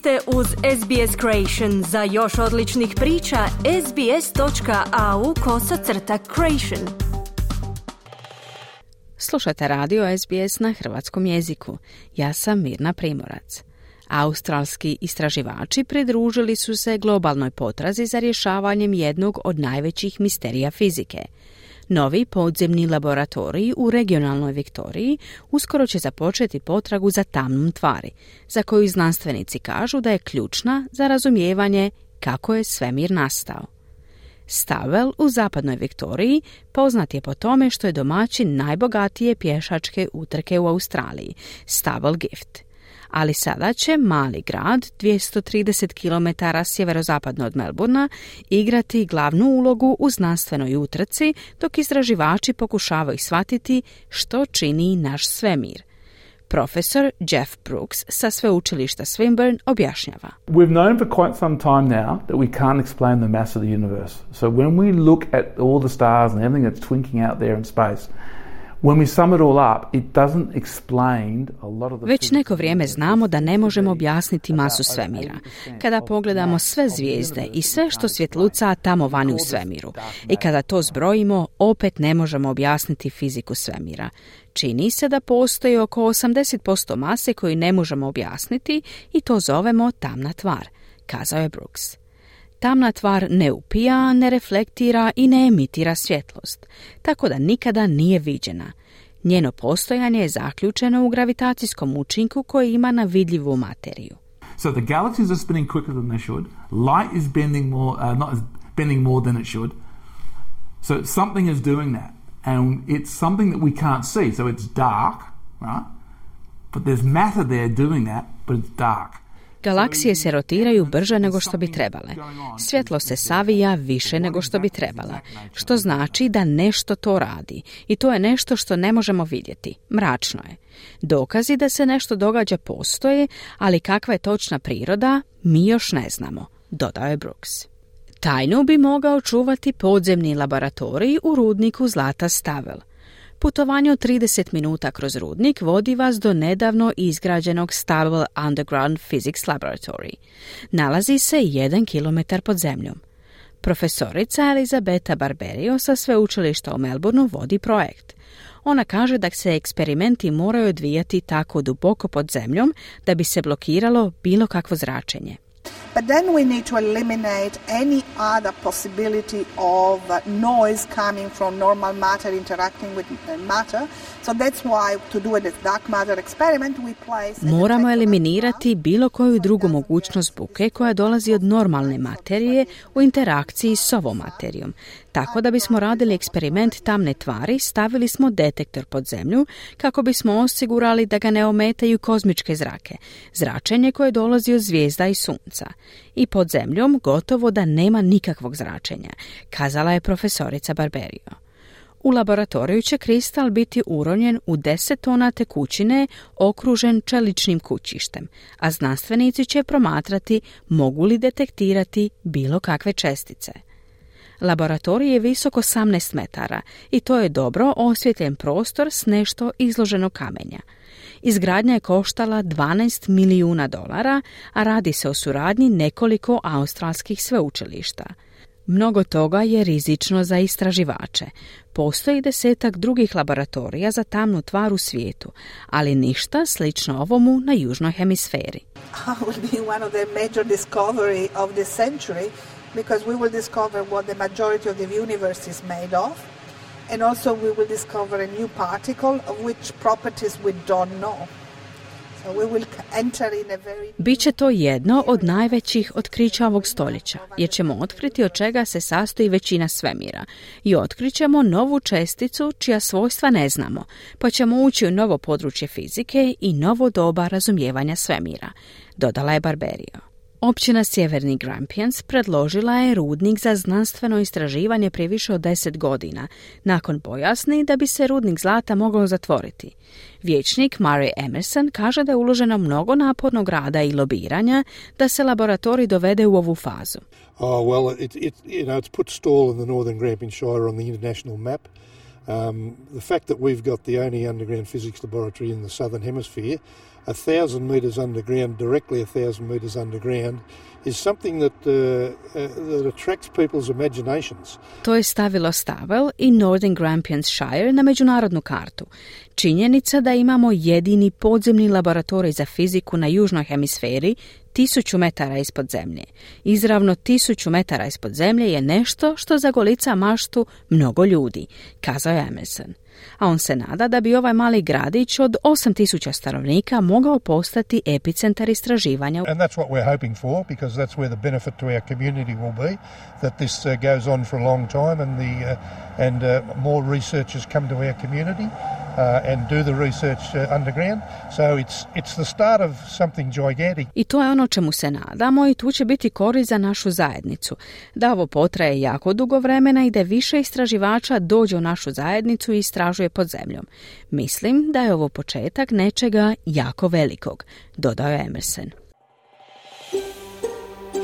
ste uz SBS Creation. Za još odličnih priča, sbs.au kosacrta creation. Slušajte radio SBS na hrvatskom jeziku. Ja sam Mirna Primorac. Australski istraživači pridružili su se globalnoj potrazi za rješavanjem jednog od najvećih misterija fizike – Novi podzemni laboratorij u regionalnoj Viktoriji uskoro će započeti potragu za tamnom tvari, za koju znanstvenici kažu da je ključna za razumijevanje kako je svemir nastao. Stavel u zapadnoj Viktoriji poznat je po tome što je domaćin najbogatije pješačke utrke u Australiji, Stavel Gift ali sada će mali grad 230 km sjeverozapadno od Melburna igrati glavnu ulogu u znanstvenoj utrci dok istraživači pokušavaju shvatiti što čini naš svemir. Profesor Jeff Brooks sa sveučilišta Swinburne objašnjava. We've known for quite some time now that we can't explain the mass of the universe. So when we look at all the stars and everything that's twinkling out there in space, već neko vrijeme znamo da ne možemo objasniti masu svemira. Kada pogledamo sve zvijezde i sve što svjetluca tamo vani u svemiru i kada to zbrojimo, opet ne možemo objasniti fiziku svemira. Čini se da postoji oko 80% mase koju ne možemo objasniti i to zovemo tamna tvar, kazao je Brooks. Tamna tvar ne upija, ne reflektira i ne emitira svjetlost, tako da nikada nije viđena. Njeno postojanje je zaključeno u gravitacijskom učinku koji ima na vidljivu materiju. So the galaxies are spinning quicker than they should. Light is bending more, uh, not bending more than it should. So something is doing that. And it's something that we can't see. So it's dark, right? But there's matter there doing that, but it's dark. Galaksije se rotiraju brže nego što bi trebale. Svjetlo se savija više nego što bi trebala, što znači da nešto to radi i to je nešto što ne možemo vidjeti. Mračno je. Dokazi da se nešto događa postoje, ali kakva je točna priroda, mi još ne znamo, dodao je Brooks. Tajnu bi mogao čuvati podzemni laboratorij u rudniku Zlata Stavel. Putovanje od 30 minuta kroz rudnik vodi vas do nedavno izgrađenog Stable Underground Physics Laboratory. Nalazi se jedan kilometar pod zemljom. Profesorica Elizabeta Barberio sa sveučilišta u Melbourneu vodi projekt. Ona kaže da se eksperimenti moraju odvijati tako duboko pod zemljom da bi se blokiralo bilo kakvo zračenje. But then we need to eliminate any other possibility of uh, noise coming from normal matter interacting with uh, matter. So that's why to do a dark matter experiment we place Moramo eliminirati bilo koju drugu mogućnost buke koja dolazi od normalne materije u interakciji s ovom materijom. Tako da bismo radili eksperiment tamne tvari, stavili smo detektor pod zemlju kako bismo osigurali da ga ne ometaju kozmičke zrake, zračenje koje dolazi od zvijezda i sunca. I pod zemljom gotovo da nema nikakvog zračenja, kazala je profesorica Barberio. U laboratoriju će kristal biti uronjen u 10 tona tekućine okružen čeličnim kućištem, a znanstvenici će promatrati mogu li detektirati bilo kakve čestice. Laboratorij je visok 18 metara i to je dobro osvjetljen prostor s nešto izloženo kamenja. Izgradnja je koštala 12 milijuna dolara, a radi se o suradnji nekoliko australskih sveučilišta. Mnogo toga je rizično za istraživače. Postoji desetak drugih laboratorija za tamnu tvar u svijetu, ali ništa slično ovomu na južnoj hemisferi. because we will discover what the majority of the universe is made of. And also we will discover a new particle of which properties we don't know. Biće to jedno od najvećih otkrića ovog stoljeća, jer ćemo otkriti od čega se sastoji većina svemira i otkrićemo novu česticu čija svojstva ne znamo, pa ćemo ući u novo područje fizike i novo doba razumijevanja svemira, dodala je Barberio. Općina Sjeverni Grampians predložila je rudnik za znanstveno istraživanje prije više od deset godina, nakon pojasni da bi se rudnik zlata mogao zatvoriti. Vječnik Murray Emerson kaže da je uloženo mnogo napornog rada i lobiranja da se laboratorij dovede u ovu fazu. Oh, well, it, it, you know, it's put Stall in the Northern Grampian Shire on the international map. Um, the fact that we've got the only underground physics laboratory in the southern hemisphere, a thousand metres underground, directly a thousand metres underground, is something that, uh, uh, that attracts people's imaginations. To je stavilo Stavel i Northern Grampians Shire na međunarodnu kartu. Činjenica da imamo jedini podzemni laboratorij za fiziku na južnoj hemisferi tisuću metara ispod zemlje. Izravno tisuću metara ispod zemlje je nešto što zagolica maštu mnogo ljudi, kazao je Emerson. A on se nada da bi ovaj mali gradić od 8000 stanovnika mogao postati epicentar istraživanja. And that's what we're hoping for because that's where the benefit to our community will be that this uh, goes on for a long time and the uh, and uh, more researchers come to our community uh, and do the research uh, underground. So it's it's the start of something gigantic. I to je ono čemu se nadamo i tu će biti korist za našu zajednicu. Da ovo potraje jako dugo vremena i da više istraživača dođe u našu zajednicu i istražuje pod zemljom. Mislim da je ovo početak nečega jako velikog, dodao Emerson.